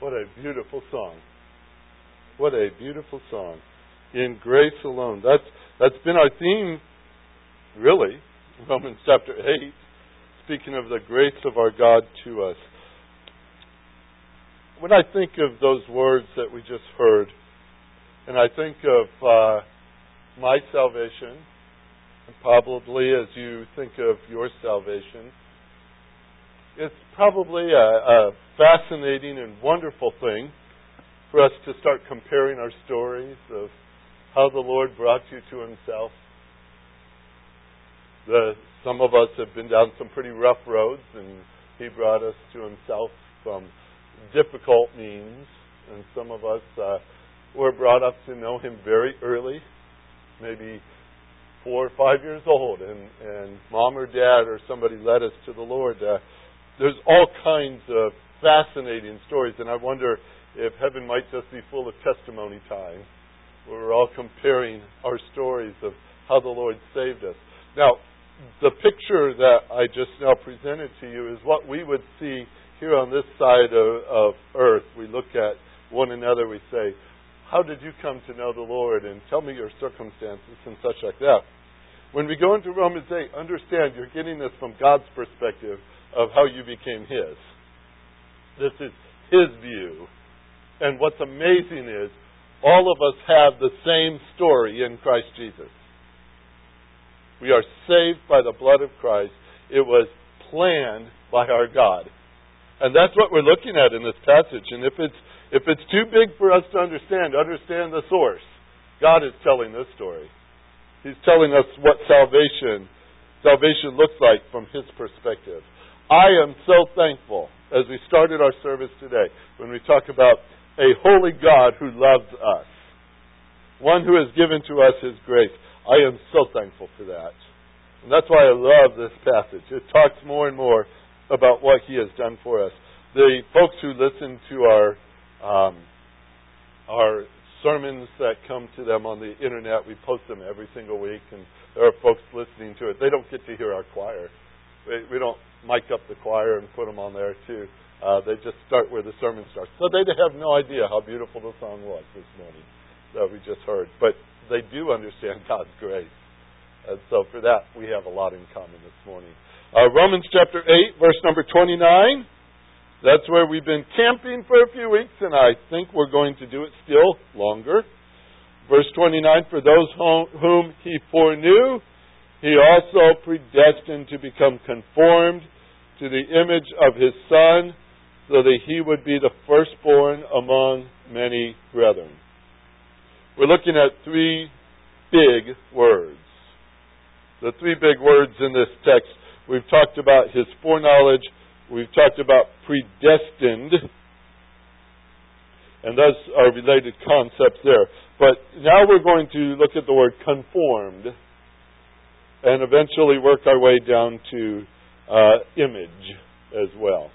What a beautiful song. What a beautiful song. In grace alone. That's that's been our theme, really, Romans chapter 8, speaking of the grace of our God to us. When I think of those words that we just heard, and I think of uh, my salvation, and probably as you think of your salvation, it's probably a, a fascinating and wonderful thing for us to start comparing our stories of how the Lord brought you to Himself. The, some of us have been down some pretty rough roads, and He brought us to Himself from difficult means, and some of us uh, were brought up to know Him very early, maybe four or five years old, and, and mom or dad or somebody led us to the Lord. Uh, there's all kinds of fascinating stories, and I wonder if heaven might just be full of testimony time, where we're all comparing our stories of how the Lord saved us. Now, the picture that I just now presented to you is what we would see here on this side of, of earth. We look at one another, we say, How did you come to know the Lord? And tell me your circumstances and such like that. When we go into Romans 8, understand you're getting this from God's perspective of how you became His. This is His view. And what's amazing is all of us have the same story in Christ Jesus. We are saved by the blood of Christ. It was planned by our God. And that's what we're looking at in this passage. And if it's if it's too big for us to understand, understand the source. God is telling this story. He's telling us what salvation salvation looks like from his perspective. I am so thankful as we started our service today when we talk about a holy God who loves us, one who has given to us his grace. I am so thankful for that. And that's why I love this passage. It talks more and more about what he has done for us. The folks who listen to our um, our sermons that come to them on the internet, we post them every single week, and there are folks listening to it. They don't get to hear our choir. We, don't mic up the choir and put them on there too. Uh, they just start where the sermon starts. So they have no idea how beautiful the song was this morning that we just heard. But they do understand God's grace. And so for that, we have a lot in common this morning. Uh, Romans chapter 8, verse number 29. That's where we've been camping for a few weeks, and I think we're going to do it still longer. Verse 29 For those whom he foreknew, he also predestined to become conformed to the image of his Son, so that he would be the firstborn among many brethren. We're looking at three big words. The three big words in this text. We've talked about his foreknowledge, we've talked about predestined, and those are related concepts there. But now we're going to look at the word conformed and eventually work our way down to uh, image as well.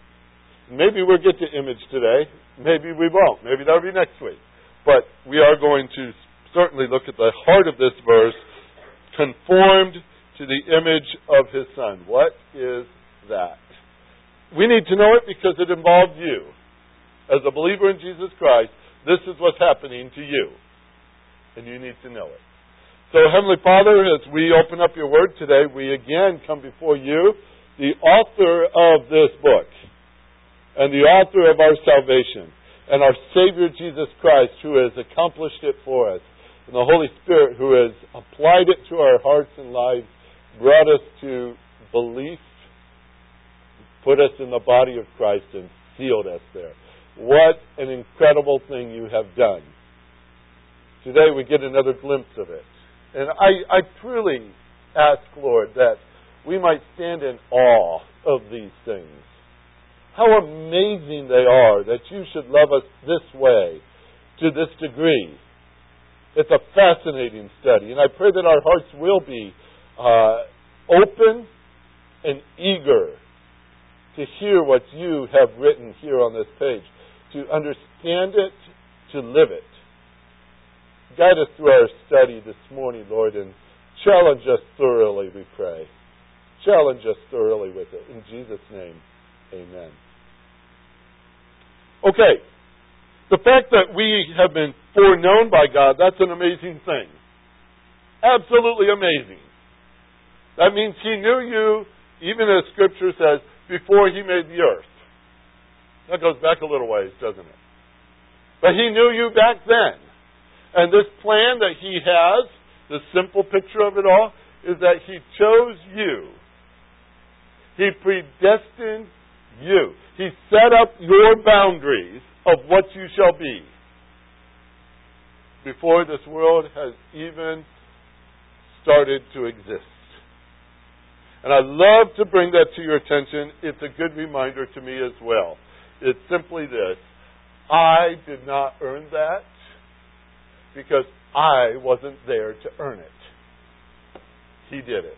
Maybe we'll get to image today. Maybe we won't. Maybe that'll be next week. But we are going to certainly look at the heart of this verse conformed to the image of his son. What is that? We need to know it because it involves you. As a believer in Jesus Christ, this is what's happening to you. And you need to know it. So, Heavenly Father, as we open up your word today, we again come before you, the author of this book, and the author of our salvation, and our Savior Jesus Christ, who has accomplished it for us, and the Holy Spirit, who has applied it to our hearts and lives, brought us to belief, put us in the body of Christ, and sealed us there. What an incredible thing you have done. Today we get another glimpse of it. And I, I truly ask, Lord, that we might stand in awe of these things. How amazing they are that you should love us this way, to this degree. It's a fascinating study, and I pray that our hearts will be uh, open and eager to hear what you have written here on this page, to understand it, to live it. Guide us through our study this morning, Lord, and challenge us thoroughly, we pray. Challenge us thoroughly with it. In Jesus' name, amen. Okay, The fact that we have been foreknown by God, that's an amazing thing. Absolutely amazing. That means He knew you, even as Scripture says, before He made the earth. That goes back a little ways, doesn't it? But He knew you back then. And this plan that He has, the simple picture of it all, is that He chose you. He predestined you. He set up your boundaries of what you shall be before this world has even started to exist. And I love to bring that to your attention. It's a good reminder to me as well. It's simply this I did not earn that because I wasn't there to earn it. He did it.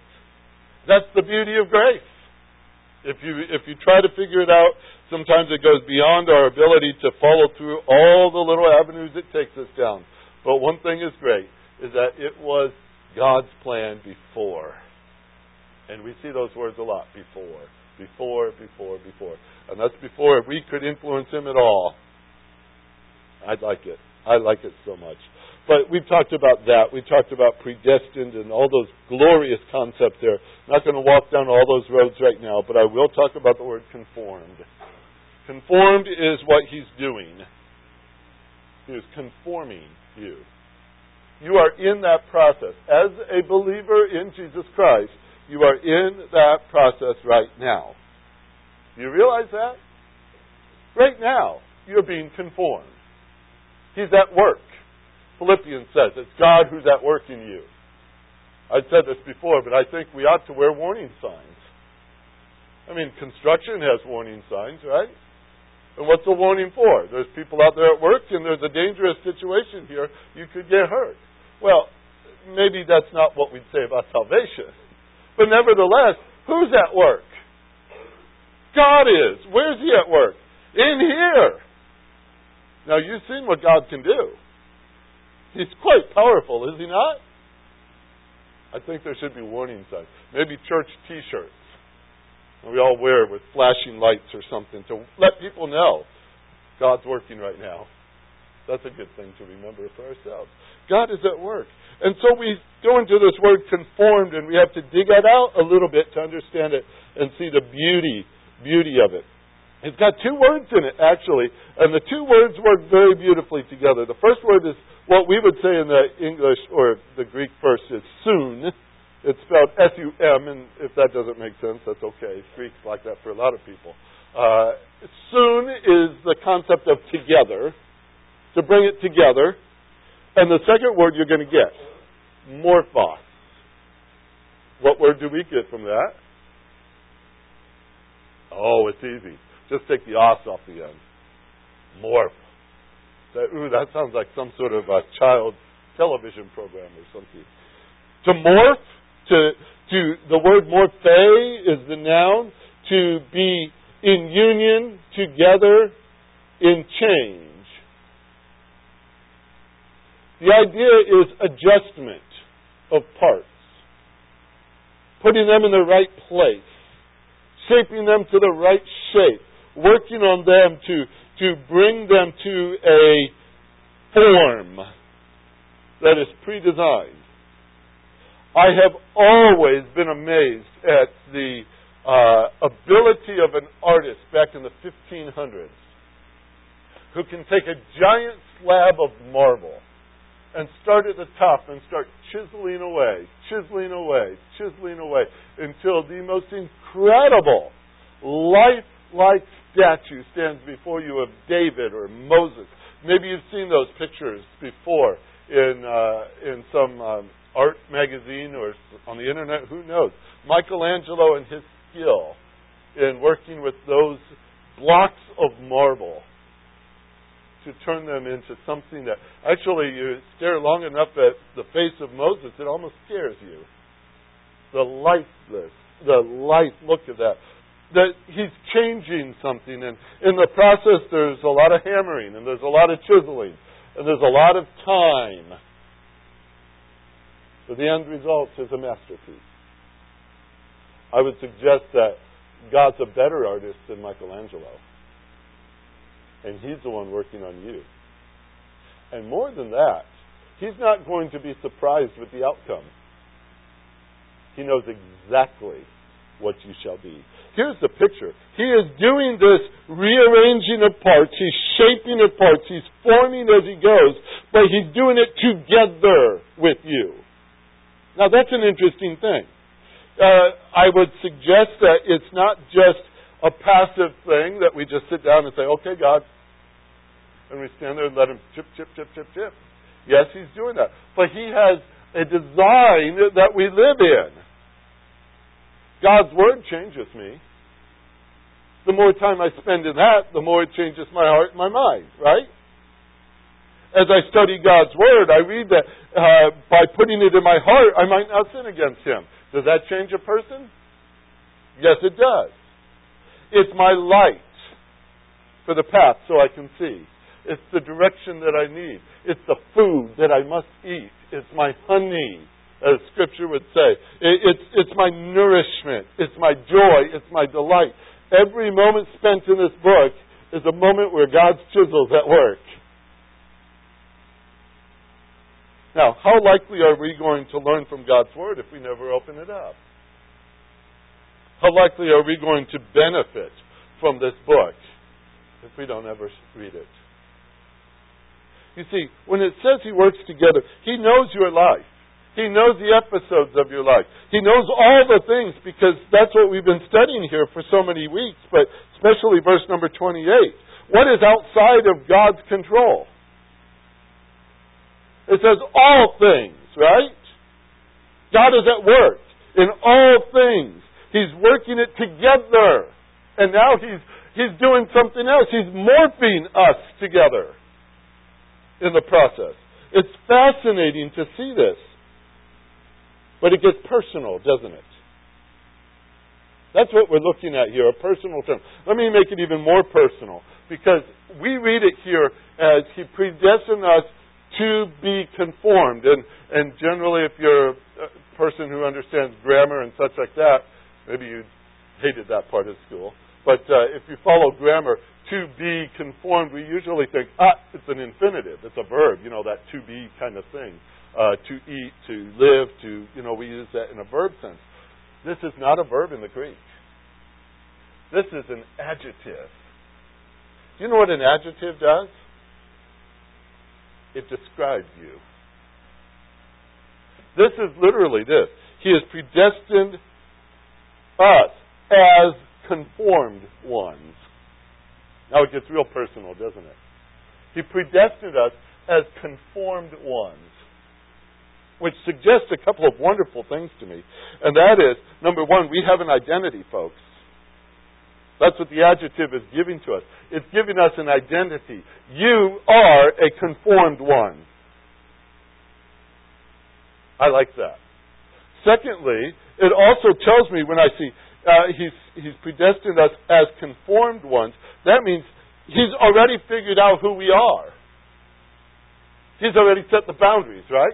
That's the beauty of grace. If you if you try to figure it out, sometimes it goes beyond our ability to follow through all the little avenues it takes us down. But one thing is great is that it was God's plan before. And we see those words a lot before, before, before, before. And that's before we could influence him at all. I like it. I like it so much. But we've talked about that. We've talked about predestined and all those glorious concepts there. I'm not going to walk down all those roads right now, but I will talk about the word conformed. Conformed is what he's doing. He is conforming you. You are in that process. As a believer in Jesus Christ, you are in that process right now. Do you realize that? Right now, you're being conformed. He's at work. Philippians says it's God who's at work in you. I've said this before, but I think we ought to wear warning signs. I mean, construction has warning signs, right? And what's the warning for? There's people out there at work and there's a dangerous situation here. You could get hurt. Well, maybe that's not what we'd say about salvation. But nevertheless, who's at work? God is. Where's He at work? In here. Now, you've seen what God can do. He's quite powerful, is He not? I think there should be warning signs. Maybe church t shirts. We all wear with flashing lights or something to let people know God's working right now. That's a good thing to remember for ourselves. God is at work. And so we go into this word conformed and we have to dig it out a little bit to understand it and see the beauty, beauty of it. It's got two words in it, actually, and the two words work very beautifully together. The first word is what we would say in the English or the Greek first is soon. It's spelled S-U-M, and if that doesn't make sense, that's okay. Greek's like that for a lot of people. Uh, soon is the concept of together, to bring it together. And the second word you're going to get, morphos. What word do we get from that? Oh, it's easy. Just take the os off the end. Morph. Ooh, that sounds like some sort of a child television program or something. To morph, to, to the word morphe is the noun, to be in union, together, in change. The idea is adjustment of parts, putting them in the right place, shaping them to the right shape, working on them to, to bring them to a form that is pre designed. I have always been amazed at the uh, ability of an artist back in the 1500s who can take a giant slab of marble and start at the top and start chiseling away, chiseling away, chiseling away until the most incredible life like statue stands before you of David or Moses. Maybe you've seen those pictures before in uh, in some um, art magazine or on the internet. Who knows? Michelangelo and his skill in working with those blocks of marble to turn them into something that actually you stare long enough at the face of Moses, it almost scares you. The lifeless, the life look of that that he's changing something, and in the process, there's a lot of hammering, and there's a lot of chiseling, and there's a lot of time. But the end result is a masterpiece. I would suggest that God's a better artist than Michelangelo. And he's the one working on you. And more than that, he's not going to be surprised with the outcome. He knows exactly what you shall be. Here's the picture. He is doing this rearranging of parts. He's shaping of parts. He's forming as he goes, but he's doing it together with you. Now that's an interesting thing. Uh, I would suggest that it's not just a passive thing that we just sit down and say, okay, God, and we stand there and let him chip, chip, chip, chip, chip. Yes, he's doing that. But he has a design that we live in. God's Word changes me. The more time I spend in that, the more it changes my heart and my mind, right? As I study God's Word, I read that uh, by putting it in my heart, I might not sin against Him. Does that change a person? Yes, it does. It's my light for the path so I can see. It's the direction that I need. It's the food that I must eat. It's my honey, as Scripture would say. It's, it's my nourishment. It's my joy. It's my delight. Every moment spent in this book is a moment where God's chisel's at work. Now, how likely are we going to learn from God's Word if we never open it up? How likely are we going to benefit from this book if we don't ever read it? You see, when it says He works together, He knows your life. He knows the episodes of your life. He knows all the things because that's what we've been studying here for so many weeks, but especially verse number 28. What is outside of God's control? It says all things, right? God is at work in all things. He's working it together. And now he's he's doing something else. He's morphing us together in the process. It's fascinating to see this. But it gets personal, doesn't it? That's what we're looking at here, a personal term. Let me make it even more personal, because we read it here as He predestined us to be conformed. And, and generally, if you're a person who understands grammar and such like that, maybe you hated that part of school. But uh, if you follow grammar, to be conformed, we usually think, ah, it's an infinitive. It's a verb, you know, that to be kind of thing. Uh, to eat, to live, to, you know, we use that in a verb sense. This is not a verb in the Greek. This is an adjective. Do you know what an adjective does? It describes you. This is literally this. He has predestined us as conformed ones. Now it gets real personal, doesn't it? He predestined us as conformed ones, which suggests a couple of wonderful things to me. And that is, number one, we have an identity, folks. That's what the adjective is giving to us. It's giving us an identity. You are a conformed one. I like that. Secondly, it also tells me when I see uh, he's, he's predestined us as conformed ones, that means he's already figured out who we are. He's already set the boundaries, right?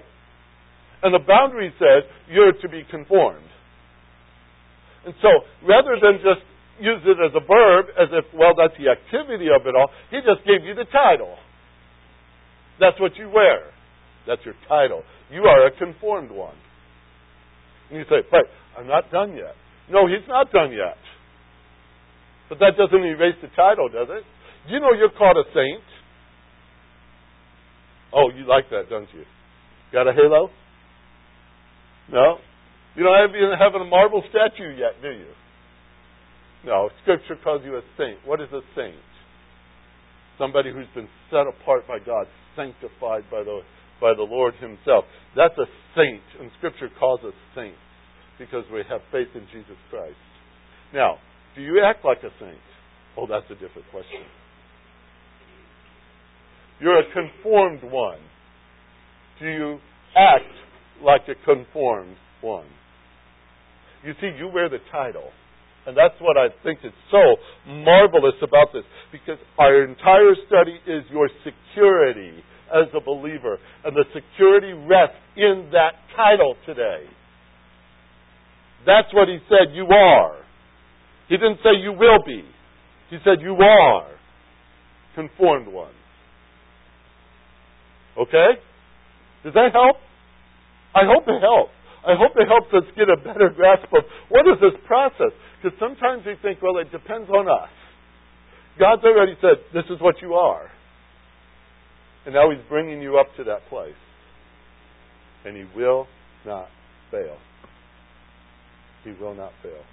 And the boundary says you're to be conformed. And so, rather than just use it as a verb, as if, well, that's the activity of it all, he just gave you the title. That's what you wear. That's your title. You are a conformed one. And you say, but I'm not done yet. No, he's not done yet. But that doesn't erase the title, does it? You know you're called a saint? Oh, you like that, don't you? Got a halo? No? You don't have, even have a marble statue yet, do you? No, Scripture calls you a saint. What is a saint? Somebody who's been set apart by God, sanctified by the by the Lord Himself. That's a saint, and Scripture calls us saints because we have faith in Jesus Christ. Now, do you act like a saint? Oh, that's a different question. You're a conformed one. Do you act like a conformed one? You see, you wear the title. And that's what I think is so marvelous about this. Because our entire study is your security as a believer. And the security rests in that title today. That's what he said you are. He didn't say you will be. He said you are conformed ones. Okay? Does that help? I hope it helps. I hope it helps us get a better grasp of what is this process. Because sometimes we think, well, it depends on us. God's already said, this is what you are. And now He's bringing you up to that place. And He will not fail. He will not fail.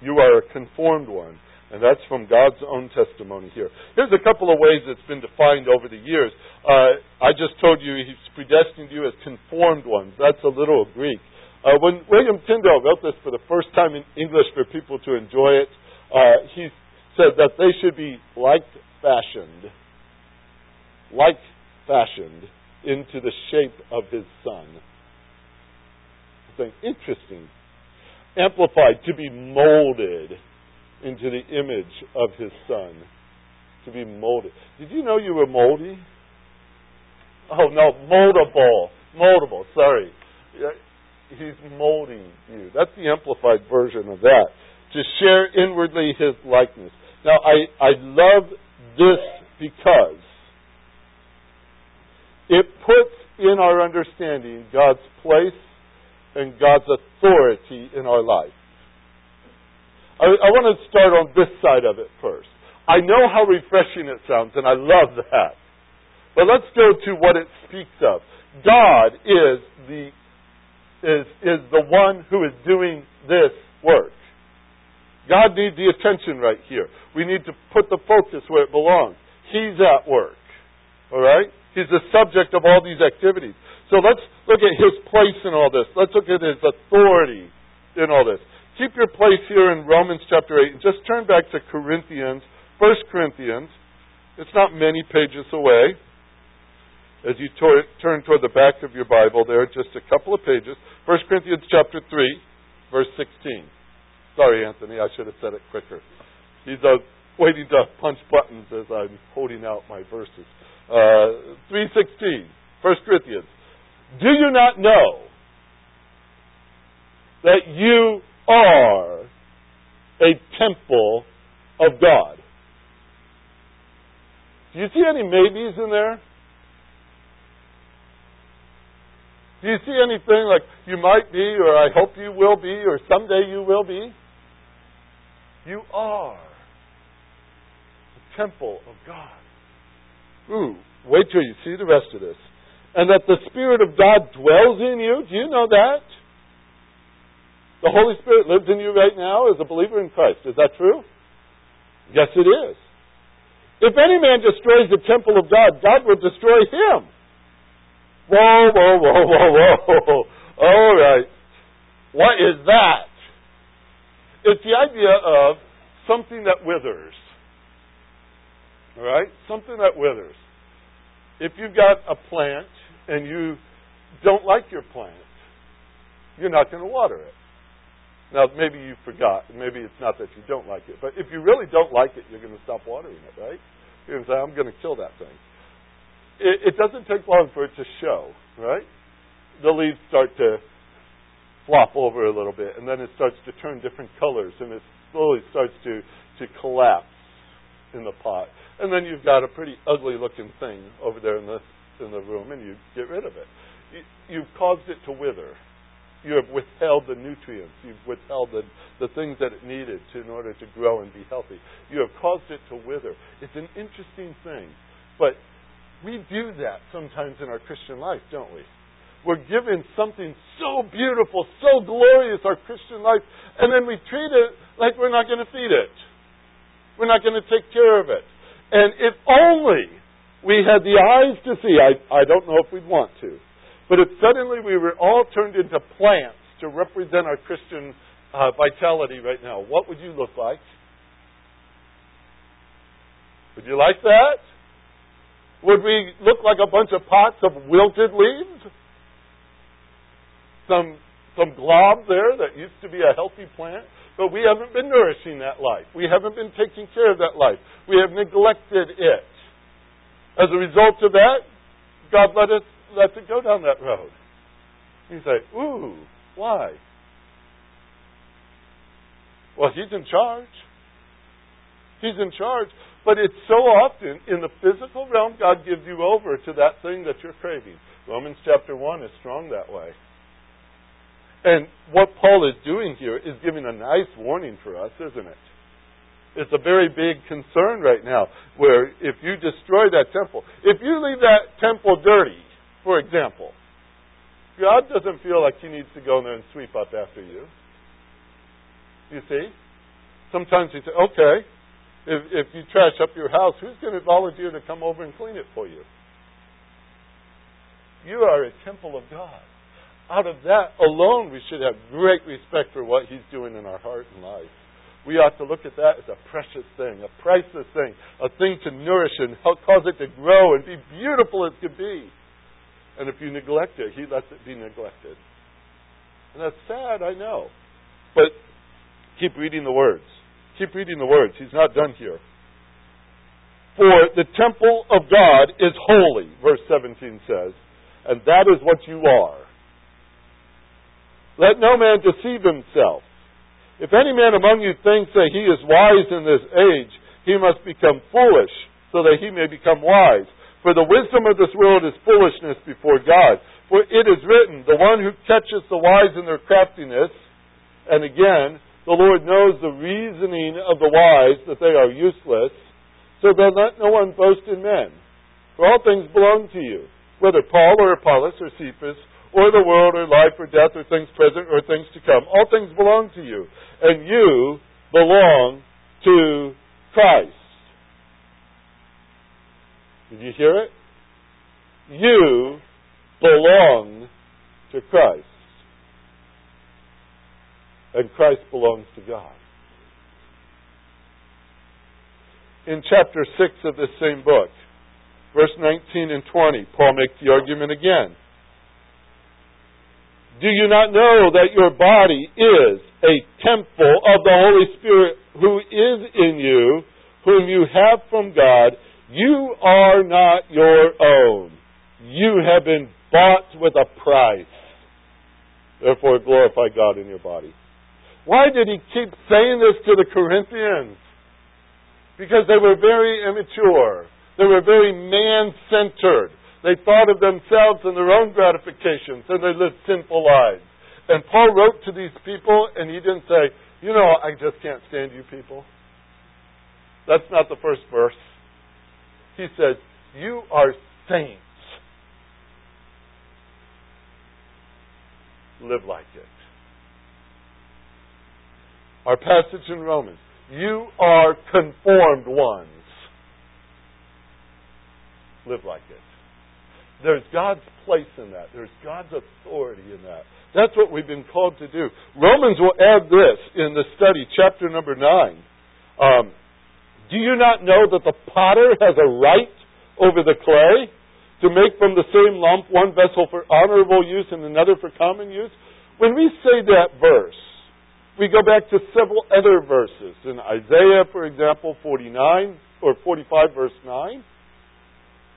You are a conformed one. And that's from God's own testimony here. Here's a couple of ways it's been defined over the years. Uh, I just told you He's predestined you as conformed ones. That's a little Greek. Uh, when William Tyndale wrote this for the first time in English for people to enjoy it, uh, he said that they should be like fashioned, like fashioned into the shape of his son. I interesting. Amplified to be molded into the image of his son. To be molded. Did you know you were moldy? Oh no, moldable. Moldable, sorry. He's molding you. That's the amplified version of that. To share inwardly his likeness. Now I, I love this because it puts in our understanding God's place and God's authority in our life. I, I want to start on this side of it first. I know how refreshing it sounds, and I love that. But let's go to what it speaks of. God is the is is the one who is doing this work. God needs the attention right here. We need to put the focus where it belongs. He's at work. All right? He's the subject of all these activities. So let's look at his place in all this. Let's look at his authority in all this. Keep your place here in Romans chapter 8. and Just turn back to Corinthians, 1 Corinthians. It's not many pages away. As you tor- turn toward the back of your Bible there, are just a couple of pages. 1 Corinthians chapter 3, verse 16. Sorry, Anthony, I should have said it quicker. He's uh, waiting to punch buttons as I'm holding out my verses. Uh, 316, 1 Corinthians. Do you not know that you are a temple of God. Do you see any maybes in there? Do you see anything like you might be, or I hope you will be, or someday you will be? You are a temple of God. Ooh, wait till you see the rest of this. And that the Spirit of God dwells in you. Do you know that? The Holy Spirit lives in you right now as a believer in Christ. Is that true? Yes, it is. If any man destroys the temple of God, God will destroy him. Whoa, whoa, whoa, whoa, whoa. All right. What is that? It's the idea of something that withers. All right? Something that withers. If you've got a plant and you don't like your plant, you're not going to water it. Now, maybe you forgot. Maybe it's not that you don't like it. But if you really don't like it, you're going to stop watering it, right? You're going to say, I'm going to kill that thing. It, it doesn't take long for it to show, right? The leaves start to flop over a little bit, and then it starts to turn different colors, and it slowly starts to, to collapse in the pot. And then you've got a pretty ugly looking thing over there in the, in the room, and you get rid of it. You, you've caused it to wither you have withheld the nutrients. You've withheld the, the things that it needed to, in order to grow and be healthy. You have caused it to wither. It's an interesting thing. But we do that sometimes in our Christian life, don't we? We're given something so beautiful, so glorious, our Christian life, and then we treat it like we're not going to feed it. We're not going to take care of it. And if only we had the eyes to see, I, I don't know if we'd want to, but if suddenly we were all turned into plants to represent our Christian uh, vitality right now, what would you look like? Would you like that? Would we look like a bunch of pots of wilted leaves? Some some glob there that used to be a healthy plant, but we haven't been nourishing that life. We haven't been taking care of that life. We have neglected it. As a result of that, God let us let it go down that road. You say, ooh, why? Well, he's in charge. He's in charge. But it's so often in the physical realm, God gives you over to that thing that you're craving. Romans chapter 1 is strong that way. And what Paul is doing here is giving a nice warning for us, isn't it? It's a very big concern right now where if you destroy that temple, if you leave that temple dirty, for example, God doesn't feel like he needs to go in there and sweep up after you. You see? Sometimes he says, okay, if, if you trash up your house, who's going to volunteer to come over and clean it for you? You are a temple of God out of that alone, we should have great respect for what He's doing in our heart and life. We ought to look at that as a precious thing, a priceless thing, a thing to nourish and help cause it to grow and be beautiful as could be. And if you neglect it, He lets it be neglected. And that's sad, I know. But keep reading the words. Keep reading the words. He's not done here. For the temple of God is holy, verse 17 says, and that is what you are. Let no man deceive himself. If any man among you thinks that he is wise in this age, he must become foolish, so that he may become wise. For the wisdom of this world is foolishness before God. For it is written, The one who catches the wise in their craftiness, and again, the Lord knows the reasoning of the wise, that they are useless. So then let no one boast in men. For all things belong to you, whether Paul or Apollos or Cephas or the world, or life, or death, or things present, or things to come. All things belong to you. And you belong to Christ. Did you hear it? You belong to Christ. And Christ belongs to God. In chapter 6 of this same book, verse 19 and 20, Paul makes the argument again. Do you not know that your body is a temple of the Holy Spirit who is in you, whom you have from God? You are not your own. You have been bought with a price. Therefore, glorify God in your body. Why did he keep saying this to the Corinthians? Because they were very immature. They were very man centered. They thought of themselves and their own gratifications, and they lived sinful lives. And Paul wrote to these people, and he didn't say, You know, I just can't stand you people. That's not the first verse. He said, You are saints. Live like it. Our passage in Romans. You are conformed ones. Live like it. There's God's place in that. There's God's authority in that. That's what we've been called to do. Romans will add this in the study, chapter number 9. Um, do you not know that the potter has a right over the clay to make from the same lump one vessel for honorable use and another for common use? When we say that verse, we go back to several other verses. In Isaiah, for example, 49 or 45, verse 9.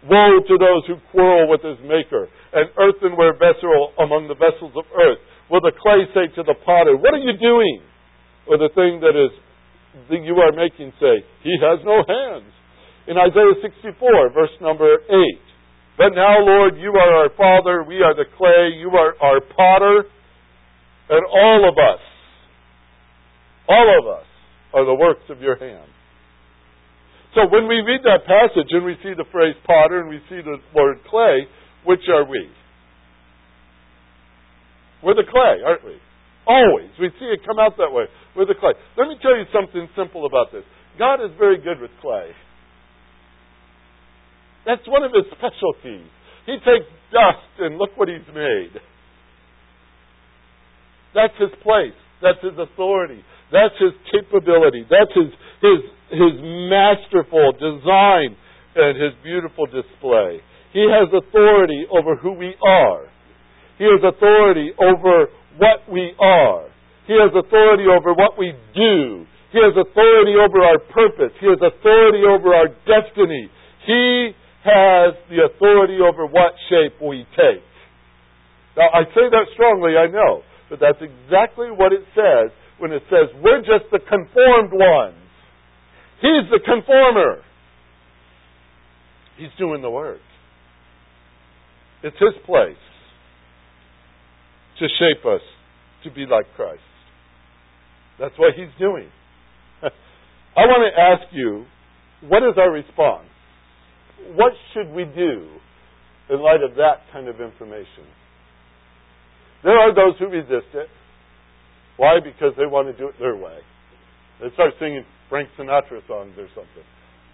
Woe to those who quarrel with his maker, an earthenware vessel among the vessels of earth. Will the clay say to the potter, What are you doing? Or the thing that is you are making say, He has no hands. In Isaiah 64, verse number 8. But now, Lord, you are our Father, we are the clay, you are our potter, and all of us, all of us are the works of your hand. So when we read that passage and we see the phrase potter and we see the word clay, which are we? We're the clay, aren't we? Always. We see it come out that way. We're the clay. Let me tell you something simple about this. God is very good with clay. That's one of his specialties. He takes dust and look what he's made. That's his place. That's his authority. That's his capability. That's his, his his masterful design and his beautiful display. He has authority over who we are. He has authority over what we are. He has authority over what we do. He has authority over our purpose. He has authority over our destiny. He has the authority over what shape we take. Now, I say that strongly, I know, but that's exactly what it says when it says we're just the conformed ones. He's the conformer. He's doing the work. It's His place to shape us to be like Christ. That's what He's doing. I want to ask you, what is our response? What should we do in light of that kind of information? There are those who resist it. Why? Because they want to do it their way. They start singing Frank Sinatra songs or something.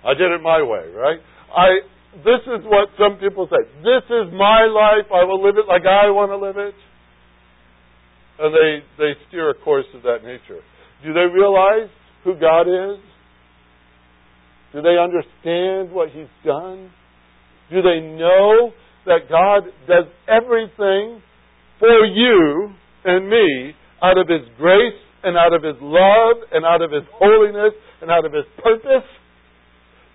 I did it my way, right? I this is what some people say. This is my life. I will live it like I want to live it. And they they steer a course of that nature. Do they realize who God is? Do they understand what He's done? Do they know that God does everything for you and me out of His grace and out of His love and out of His holiness and out of His purpose?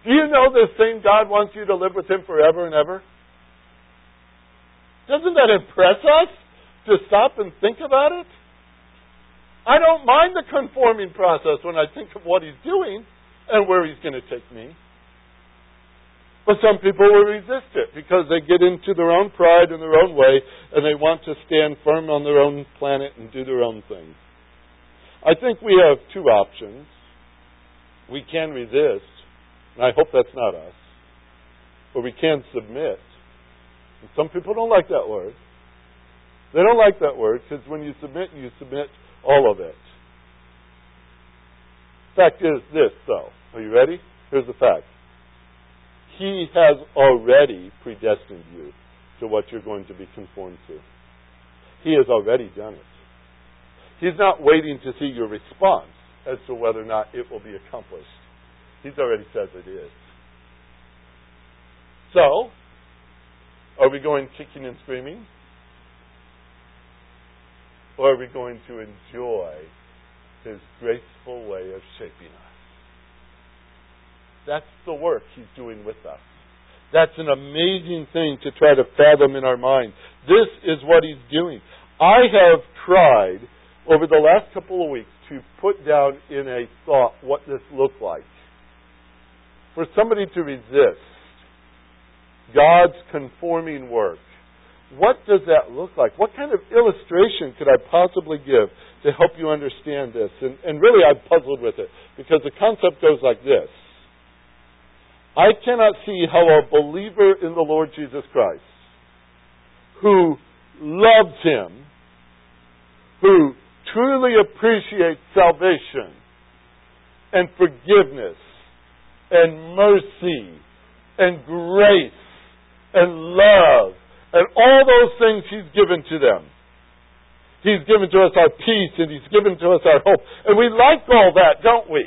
Do you know this same God wants you to live with Him forever and ever? Doesn't that impress us to stop and think about it? I don't mind the conforming process when I think of what He's doing and where He's going to take me. But some people will resist it because they get into their own pride and their own way and they want to stand firm on their own planet and do their own thing. I think we have two options. We can resist, and I hope that's not us, but we can submit. And some people don't like that word. They don't like that word because when you submit, you submit all of it. Fact is this, though. Are you ready? Here's the fact. He has already predestined you to what you're going to be conformed to. He has already done it. He's not waiting to see your response as to whether or not it will be accomplished. He's already said it is. So, are we going kicking and screaming? Or are we going to enjoy His graceful way of shaping us? That's the work He's doing with us. That's an amazing thing to try to fathom in our mind. This is what He's doing. I have tried over the last couple of weeks to put down in a thought what this looked like. For somebody to resist God's conforming work, what does that look like? What kind of illustration could I possibly give to help you understand this? And, and really, I've puzzled with it because the concept goes like this I cannot see how a believer in the Lord Jesus Christ, who loves Him, who truly appreciates salvation and forgiveness and mercy and grace and love and all those things He's given to them. He's given to us our peace and He's given to us our hope. And we like all that, don't we?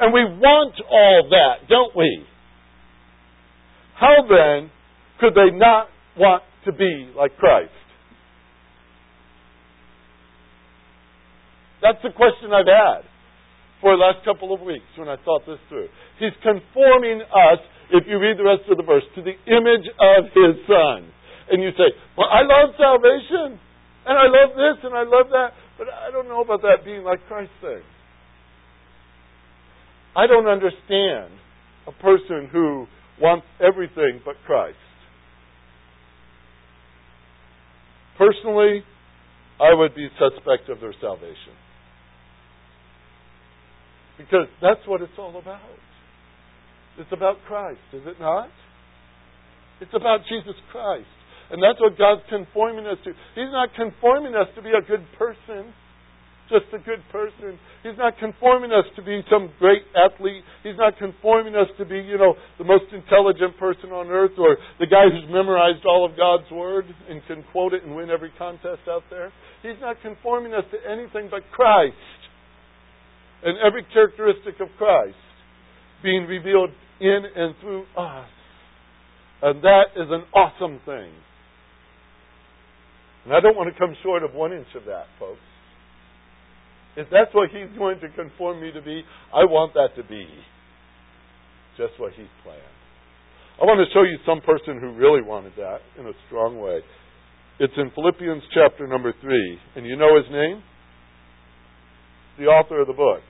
And we want all that, don't we? How then could they not want to be like Christ? That's the question I've had for the last couple of weeks when I thought this through. He's conforming us, if you read the rest of the verse, to the image of His Son. And you say, Well, I love salvation, and I love this, and I love that, but I don't know about that being like Christ thing. I don't understand a person who wants everything but Christ. Personally, I would be suspect of their salvation. Because that's what it's all about. It's about Christ, is it not? It's about Jesus Christ. And that's what God's conforming us to. He's not conforming us to be a good person just a good person. He's not conforming us to be some great athlete. He's not conforming us to be, you know, the most intelligent person on earth or the guy who's memorized all of God's Word and can quote it and win every contest out there. He's not conforming us to anything but Christ and every characteristic of Christ being revealed in and through us. And that is an awesome thing. And I don't want to come short of one inch of that, folks. If that's what He's going to conform me to be, I want that to be just what He's planned. I want to show you some person who really wanted that in a strong way. It's in Philippians chapter number 3. And you know his name? The author of the book.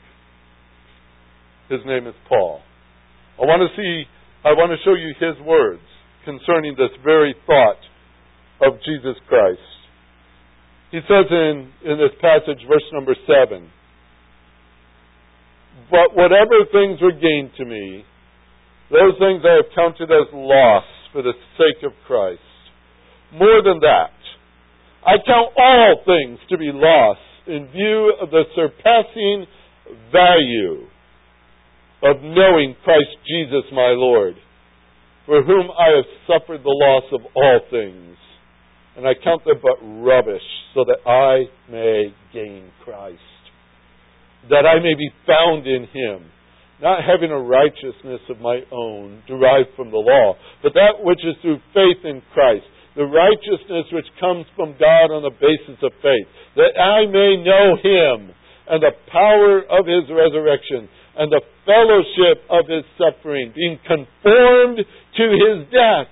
His name is Paul. I want to see I want to show you his words concerning this very thought of Jesus Christ. He says in, in this passage, verse number 7 But whatever things were gained to me, those things I have counted as loss for the sake of Christ. More than that, I count all things to be loss in view of the surpassing value of knowing Christ Jesus my Lord, for whom I have suffered the loss of all things, and I count them but rubbish, so that I may gain Christ, that I may be found in him, not having a righteousness of my own derived from the law, but that which is through faith in Christ. The righteousness which comes from God on the basis of faith, that I may know him and the power of his resurrection and the fellowship of his suffering, being conformed to his death,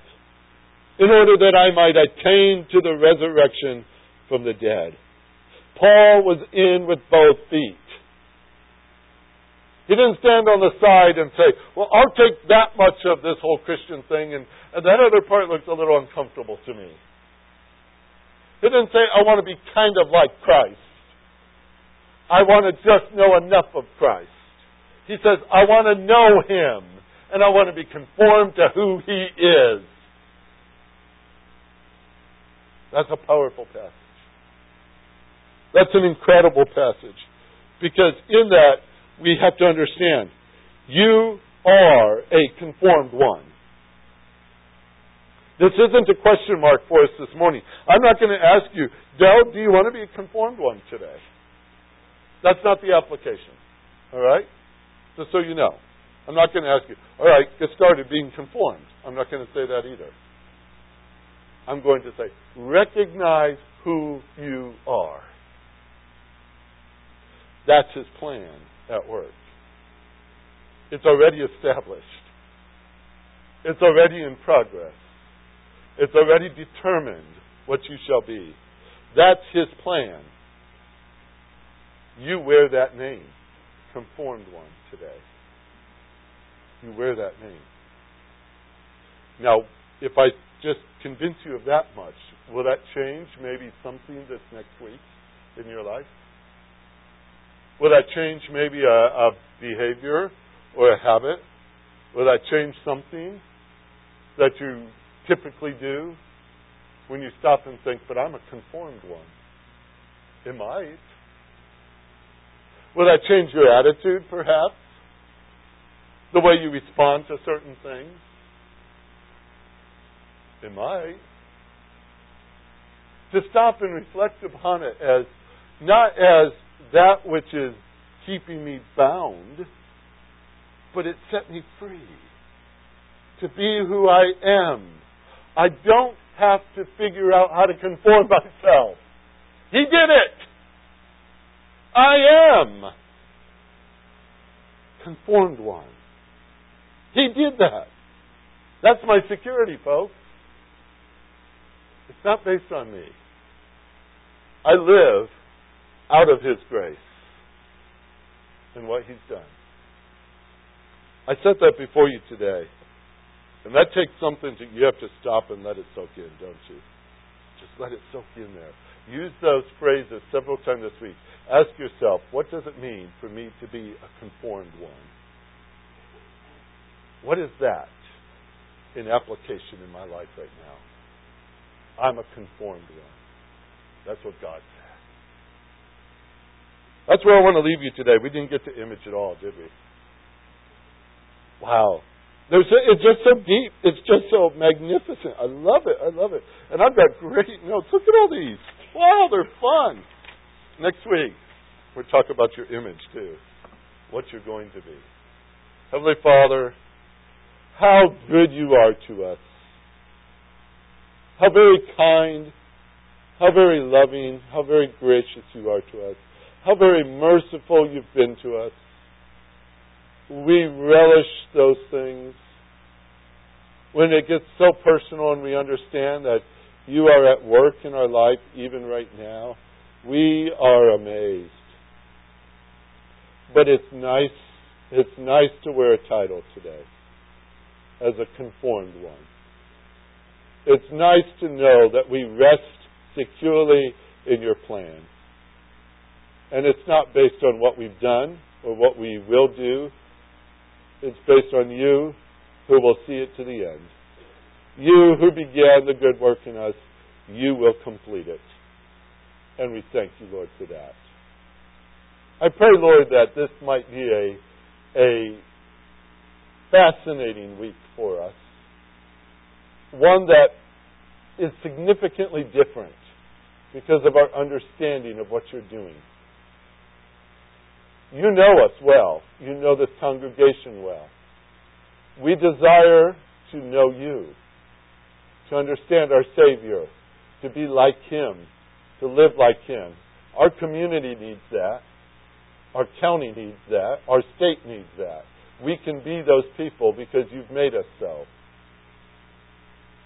in order that I might attain to the resurrection from the dead. Paul was in with both feet. He didn't stand on the side and say, Well, I'll take that much of this whole Christian thing, and, and that other part looks a little uncomfortable to me. He didn't say, I want to be kind of like Christ. I want to just know enough of Christ. He says, I want to know Him, and I want to be conformed to who He is. That's a powerful passage. That's an incredible passage. Because in that, we have to understand you are a conformed one. This isn't a question mark for us this morning. I'm not going to ask you, Dell, do you want to be a conformed one today? That's not the application. All right? Just so you know. I'm not going to ask you, all right, get started being conformed. I'm not going to say that either. I'm going to say, recognize who you are. That's his plan at work. It's already established. It's already in progress. It's already determined what you shall be. That's his plan. You wear that name, conformed one, today. You wear that name. Now, if I just convince you of that much, will that change maybe something this next week in your life? Will that change maybe a, a behavior or a habit? Will that change something that you typically do when you stop and think, but I'm a conformed one? It might. Will that change your attitude, perhaps? The way you respond to certain things? It might. To stop and reflect upon it as not as that which is keeping me bound, but it set me free to be who I am. I don't have to figure out how to conform myself. He did it. I am conformed one. He did that. That's my security, folks. It's not based on me. I live out of His grace and what He's done. I set that before you today. And that takes something to, you have to stop and let it soak in, don't you? Just let it soak in there. Use those phrases several times this week. Ask yourself, what does it mean for me to be a conformed one? What is that in application in my life right now? I'm a conformed one. That's what God said. That's where I want to leave you today. We didn't get to image at all, did we? Wow. There's it's just so deep. It's just so magnificent. I love it. I love it. And I've got great notes. Look at all these. Wow, they're fun. Next week, we'll talk about your image too. What you're going to be. Heavenly Father, how good you are to us. How very kind, how very loving, how very gracious you are to us. How very merciful you've been to us. We relish those things. When it gets so personal and we understand that you are at work in our life even right now, we are amazed. But it's nice it's nice to wear a title today. as a conformed one. It's nice to know that we rest securely in your plan. And it's not based on what we've done or what we will do. It's based on you who will see it to the end. You who began the good work in us, you will complete it. And we thank you, Lord, for that. I pray, Lord, that this might be a, a fascinating week for us. One that is significantly different because of our understanding of what you're doing. You know us well. You know this congregation well. We desire to know you, to understand our Savior, to be like Him, to live like Him. Our community needs that. Our county needs that. Our state needs that. We can be those people because you've made us so.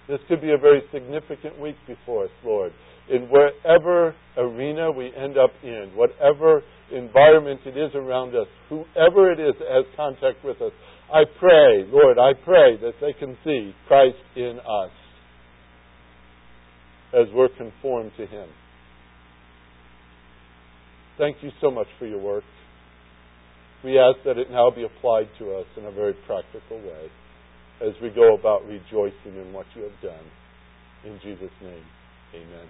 This could be a very significant week before us, Lord. In wherever arena we end up in, whatever environment it is around us, whoever it is that has contact with us, I pray, Lord, I pray that they can see Christ in us as we're conformed to Him. Thank you so much for your work. We ask that it now be applied to us in a very practical way as we go about rejoicing in what you have done. In Jesus' name, amen.